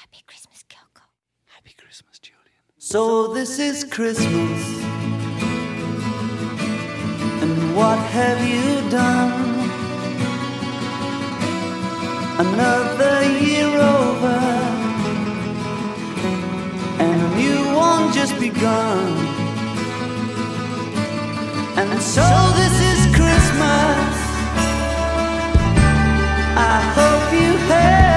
Happy Christmas, Happy Christmas, Julian. So this is Christmas. And what have you done? Another year over. And a new one just begun. And so this is Christmas. I hope you have.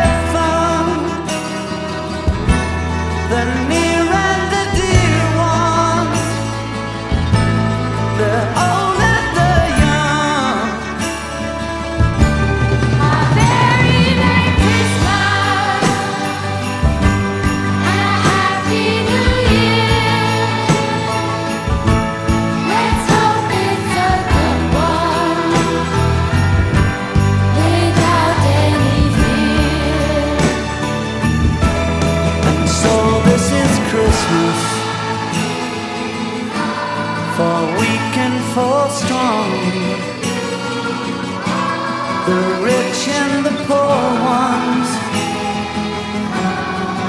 Fall strong. The rich and the poor ones.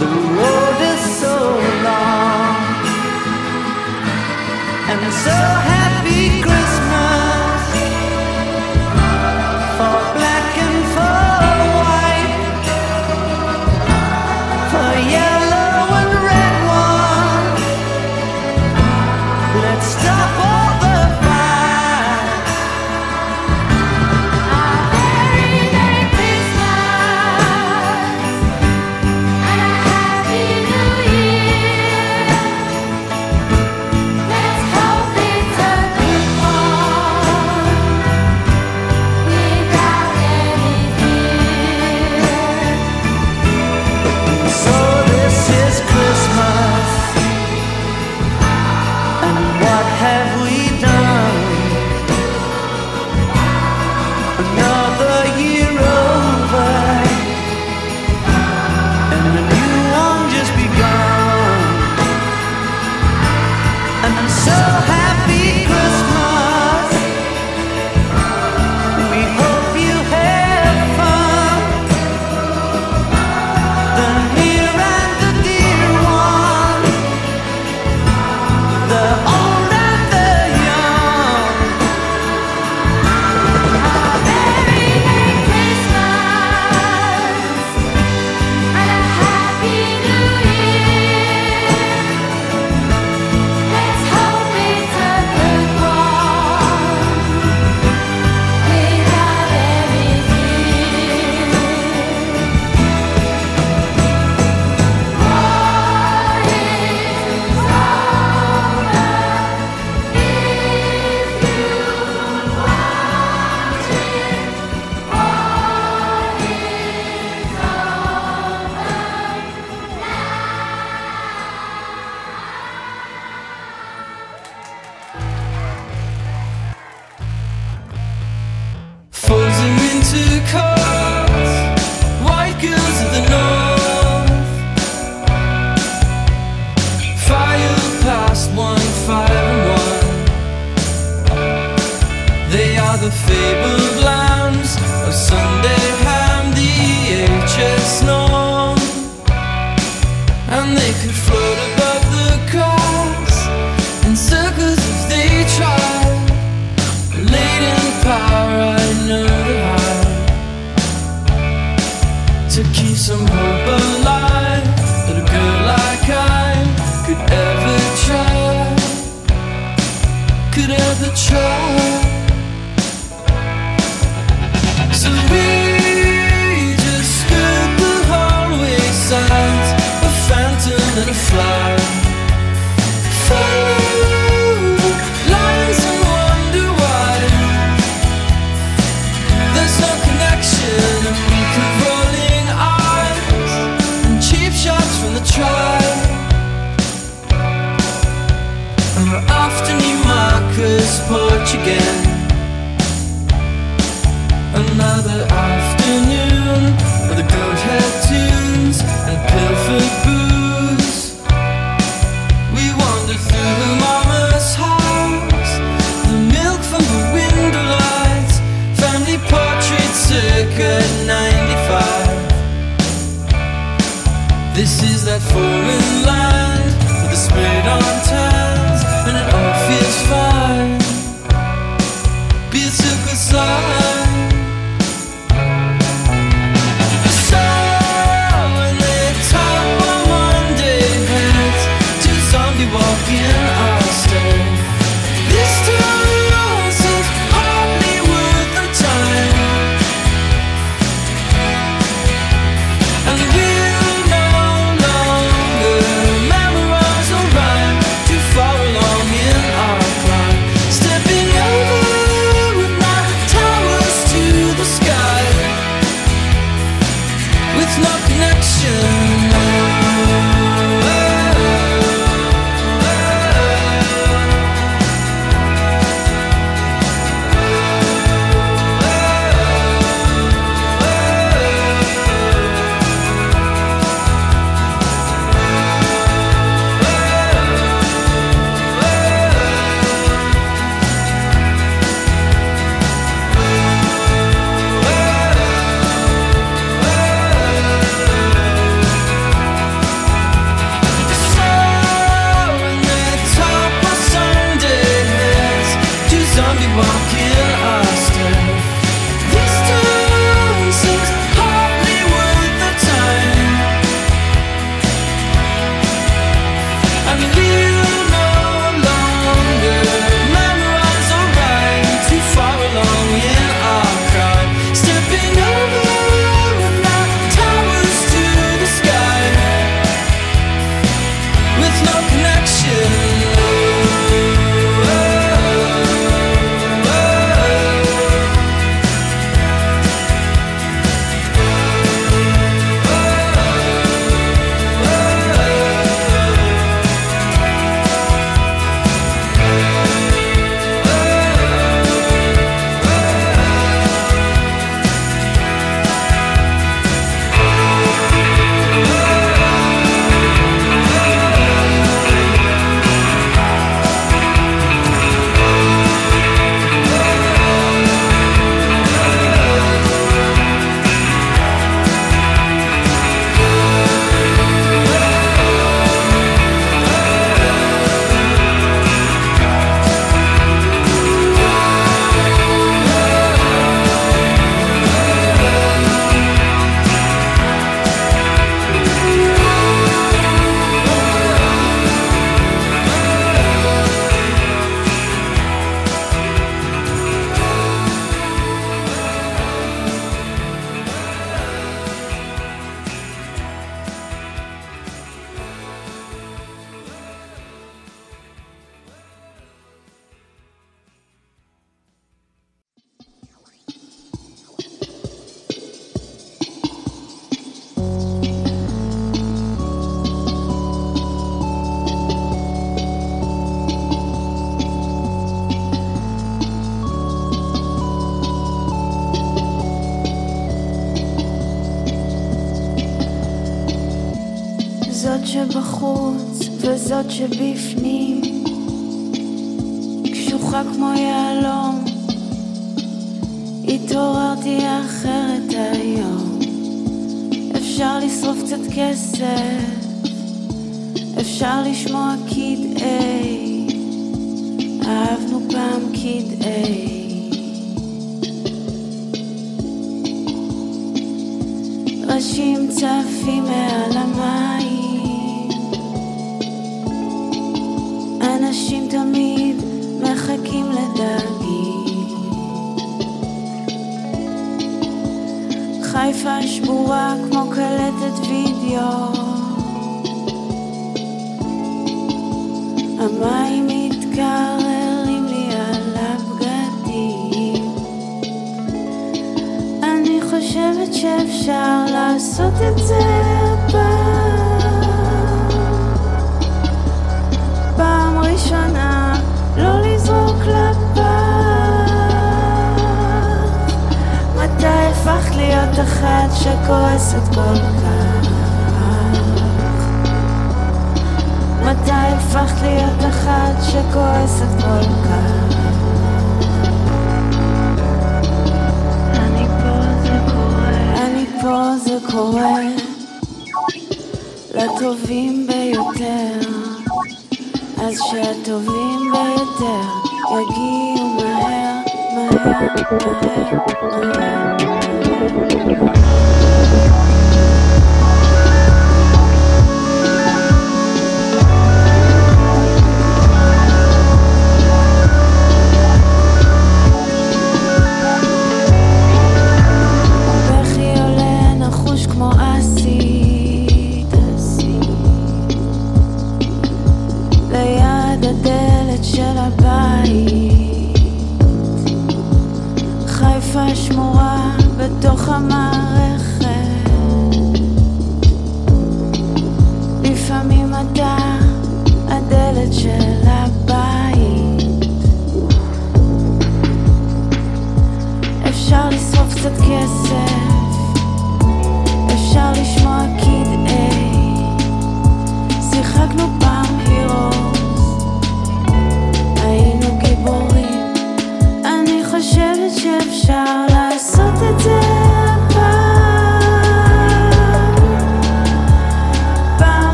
The road is so long. And so.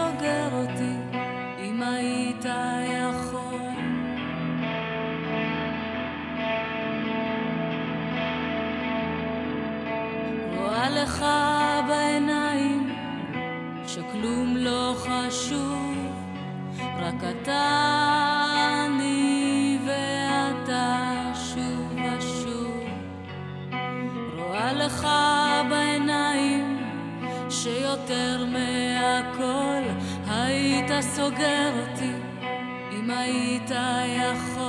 סוגר אותי, אם היית יכול. רואה לך בעיניים שכלום לא חשוב, רק אתה סוגר אותי אם היית יכול.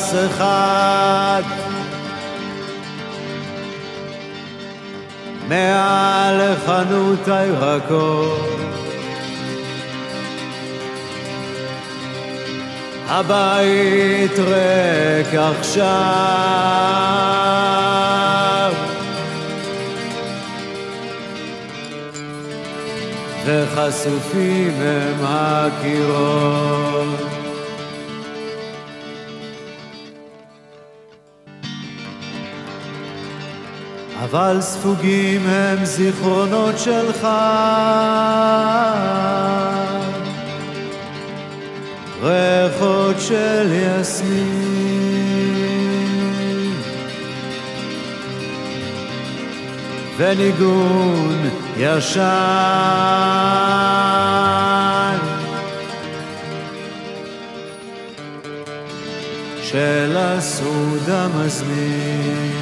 אגס אחד. מעל חנות הירקות הבית ריק עכשיו. וחשופים הם הקירות אבל ספוגים הם זיכרונות שלך. ריחות של יסמין. וניגון ישן. של הסעוד המזמין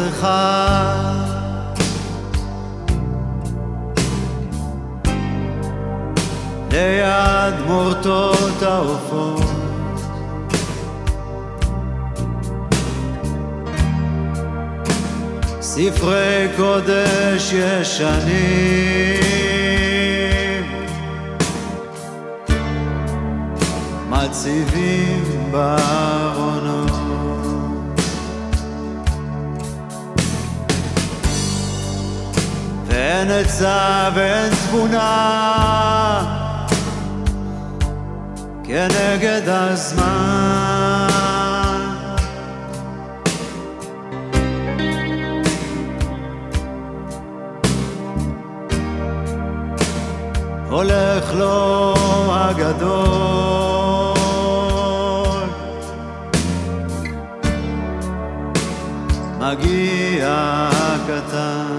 אגס אחד הולך לו הגדול. מגיע הקטן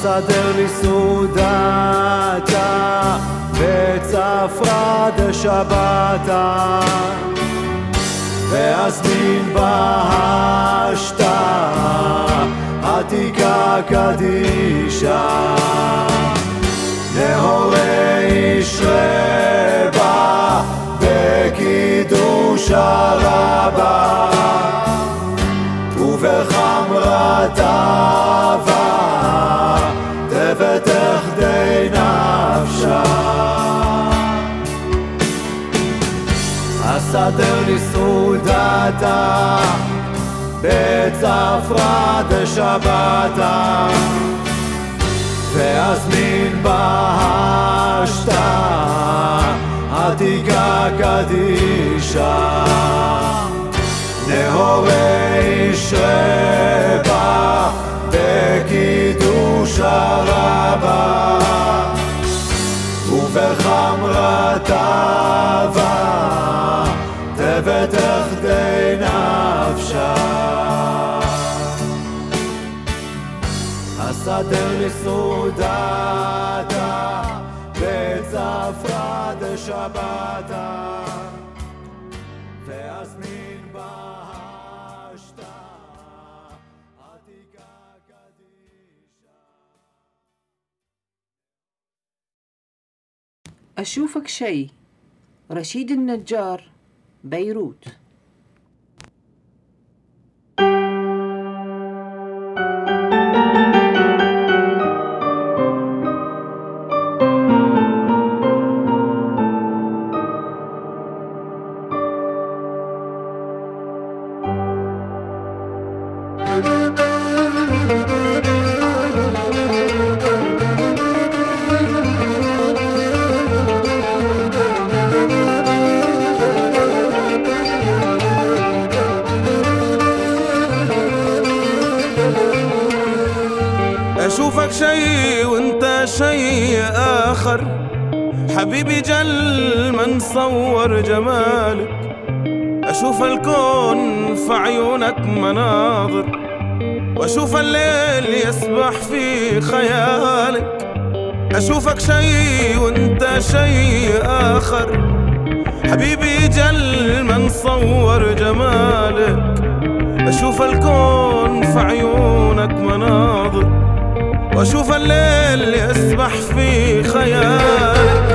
אסדר לי סעודתה וצפרא דשבתה ואזמין בהשתה עתיקה קדישה. נהורי ישרה בקידוש הרבה. ובחמרת אסדר לי סעודתה בצפרא דשבתה ואזמין בהשתה עתיקה קדישה נהורי ישרה בקידוש הרבה. ובחמרת נפשה אסדר לי סעודתה בצפרא דשבתה ואזמין בהשתה עתיקה קדישה أشوفك شي رشيد النجار بيروت اشوفك شي وانت شي آخر. حبيبي جل ما نصور جمالك. أشوف الكون في عيونك مناظر. وأشوف الليل يسبح في خيالك. أشوفك شي وانت شي آخر. حبيبي جل ما نصور جمالك. أشوف الكون في عيونك مناظر. واشوف الليل يسبح في خيالك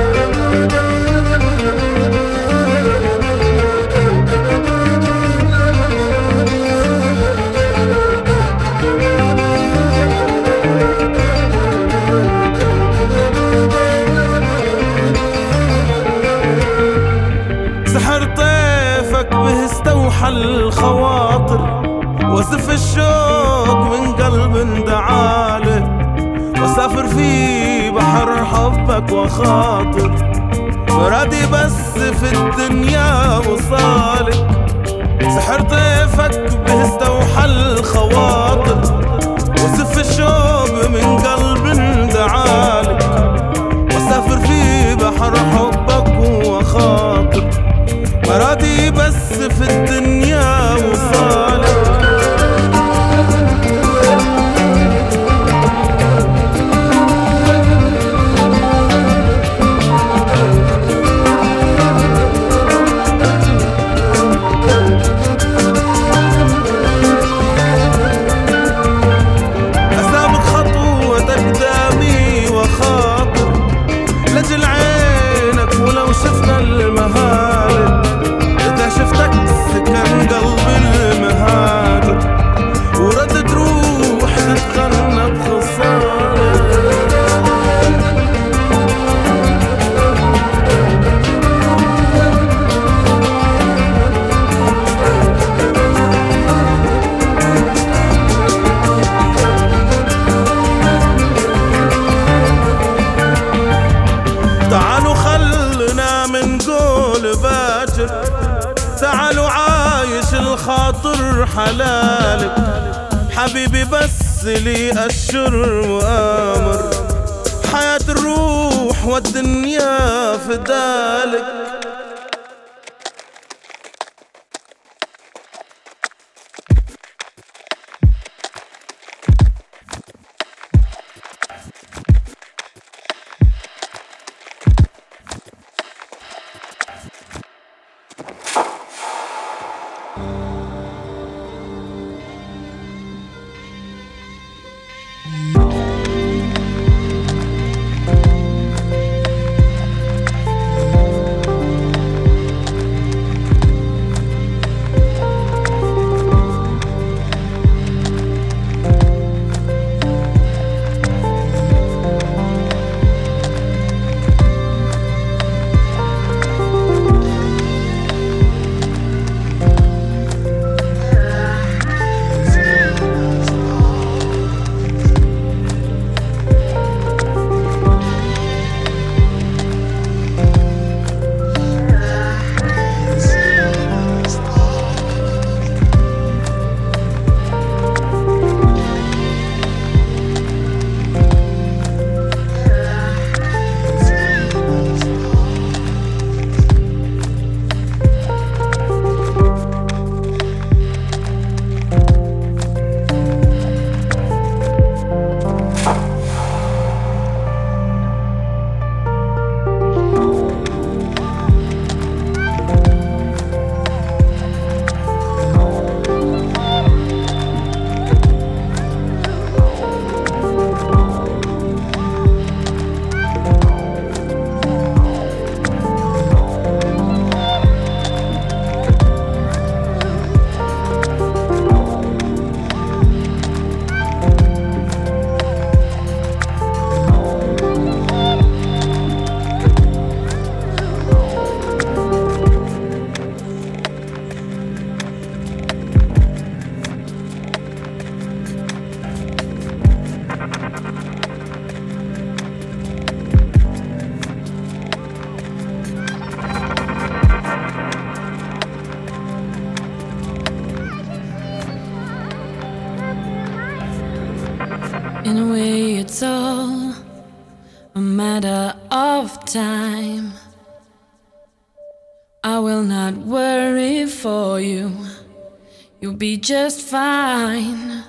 just fine.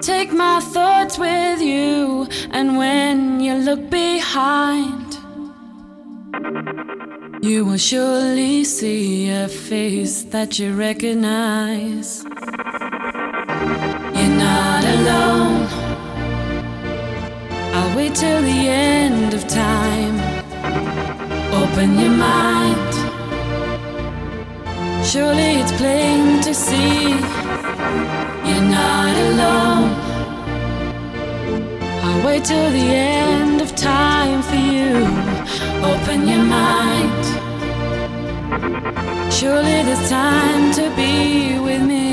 Take my thoughts with you, and when you look behind, you will surely see a face that you recognize. You're not alone. I'll wait till the end of time. Open your mind. Surely it's plain to see you're not alone. I'll wait till the end of time for you. Open your mind. Surely there's time to be with me.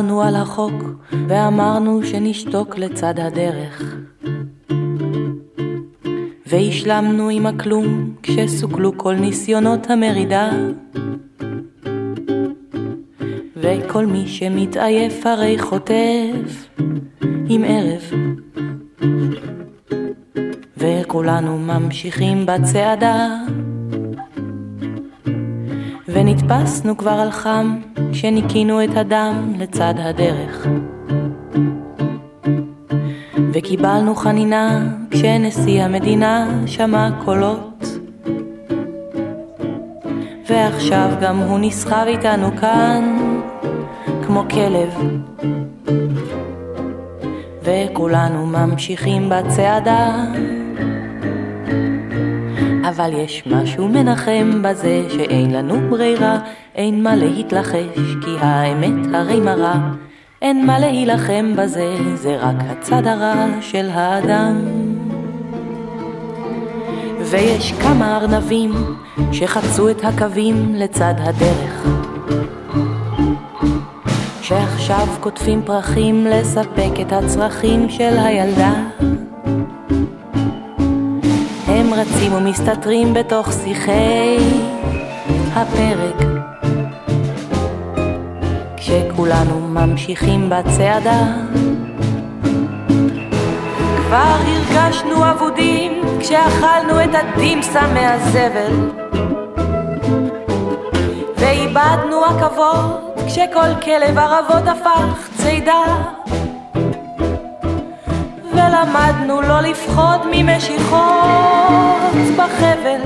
עברנו על החוק ואמרנו שנשתוק לצד הדרך. והשלמנו עם הכלום כשסוכלו כל ניסיונות המרידה. וכל מי שמתעייף הרי חוטף עם ערב. וכולנו ממשיכים בצעדה. ונתפסנו כבר על חם כשניקינו את הדם לצד הדרך. וקיבלנו חנינה כשנשיא המדינה שמע קולות. ועכשיו גם הוא נסחב איתנו כאן כמו כלב. וכולנו ממשיכים בצעדה. אבל יש משהו מנחם בזה שאין לנו ברירה, אין מה להתלחש, כי האמת הרי מרה. אין מה להילחם בזה, זה רק הצד הרע של האדם. ויש כמה ארנבים שחצו את הקווים לצד הדרך. שעכשיו קוטפים פרחים לספק את הצרכים של הילדה. הם רצים ומסתתרים בתוך שיחי הפרק. כשכולנו ממשיכים בצעדה. כבר הרגשנו אבודים כשאכלנו את הדימסה מהזבל. ואיבדנו עכבות כשכל כלב ערבות הפך צידה. ולמדנו לא לפחוד ממשיכות בחבל.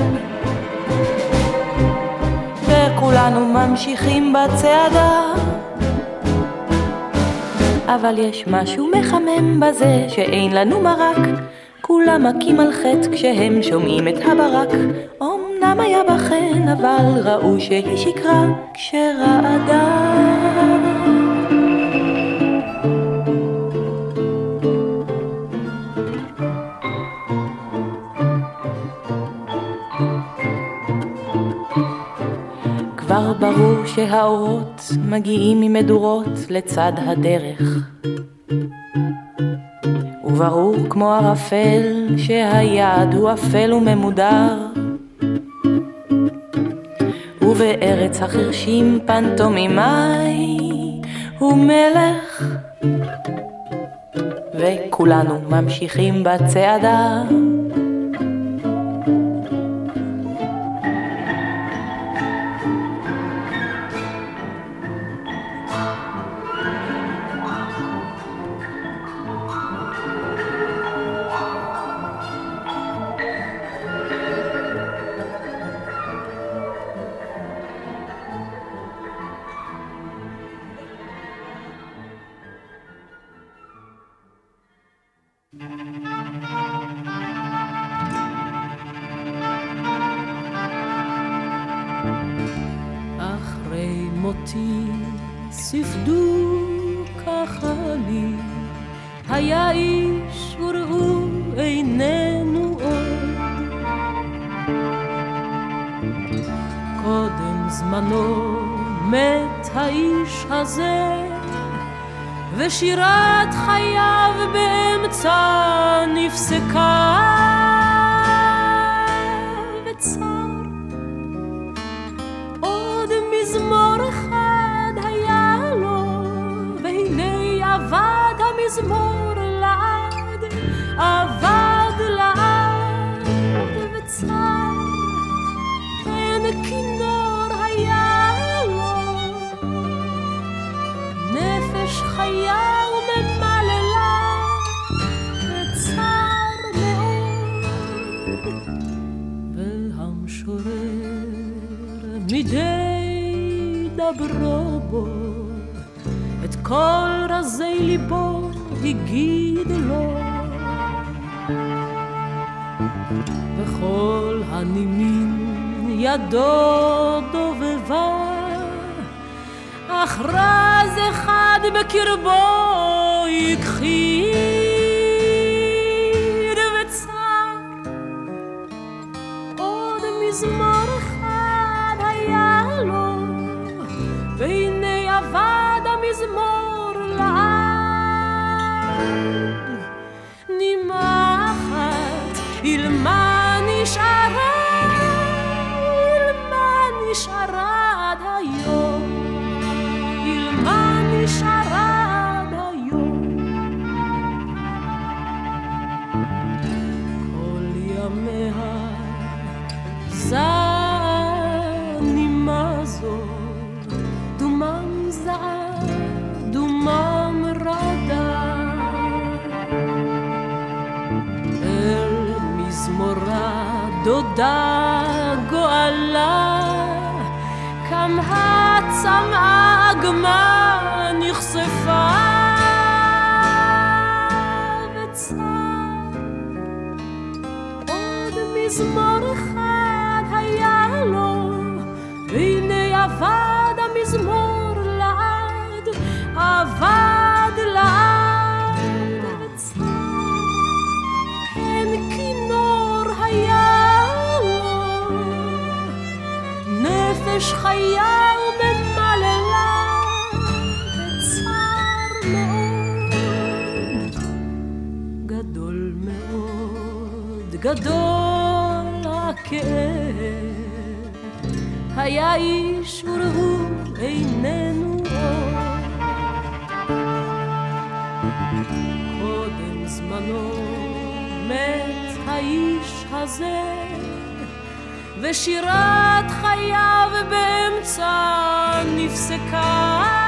וכולנו ממשיכים בצעדה. אבל יש משהו מחמם בזה שאין לנו מרק. כולם מכים על חטא כשהם שומעים את הברק. אמנם היה בחן, אבל ראו שהיא שקרה כשרעדה. ברור שהאורות מגיעים ממדורות לצד הדרך. וברור כמו ערפל שהיעד הוא אפל וממודר. ובארץ החרשים פנטומימאי הוא מלך. וכולנו ממשיכים בצעדה. נפש חיה וממללה וצר מאוד, גדול מאוד, גדול הכאב, היה איש ורהור איננו עוד. קודם זמנו מת האיש הזה. ושירת חייו באמצע נפסקה.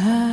Ah.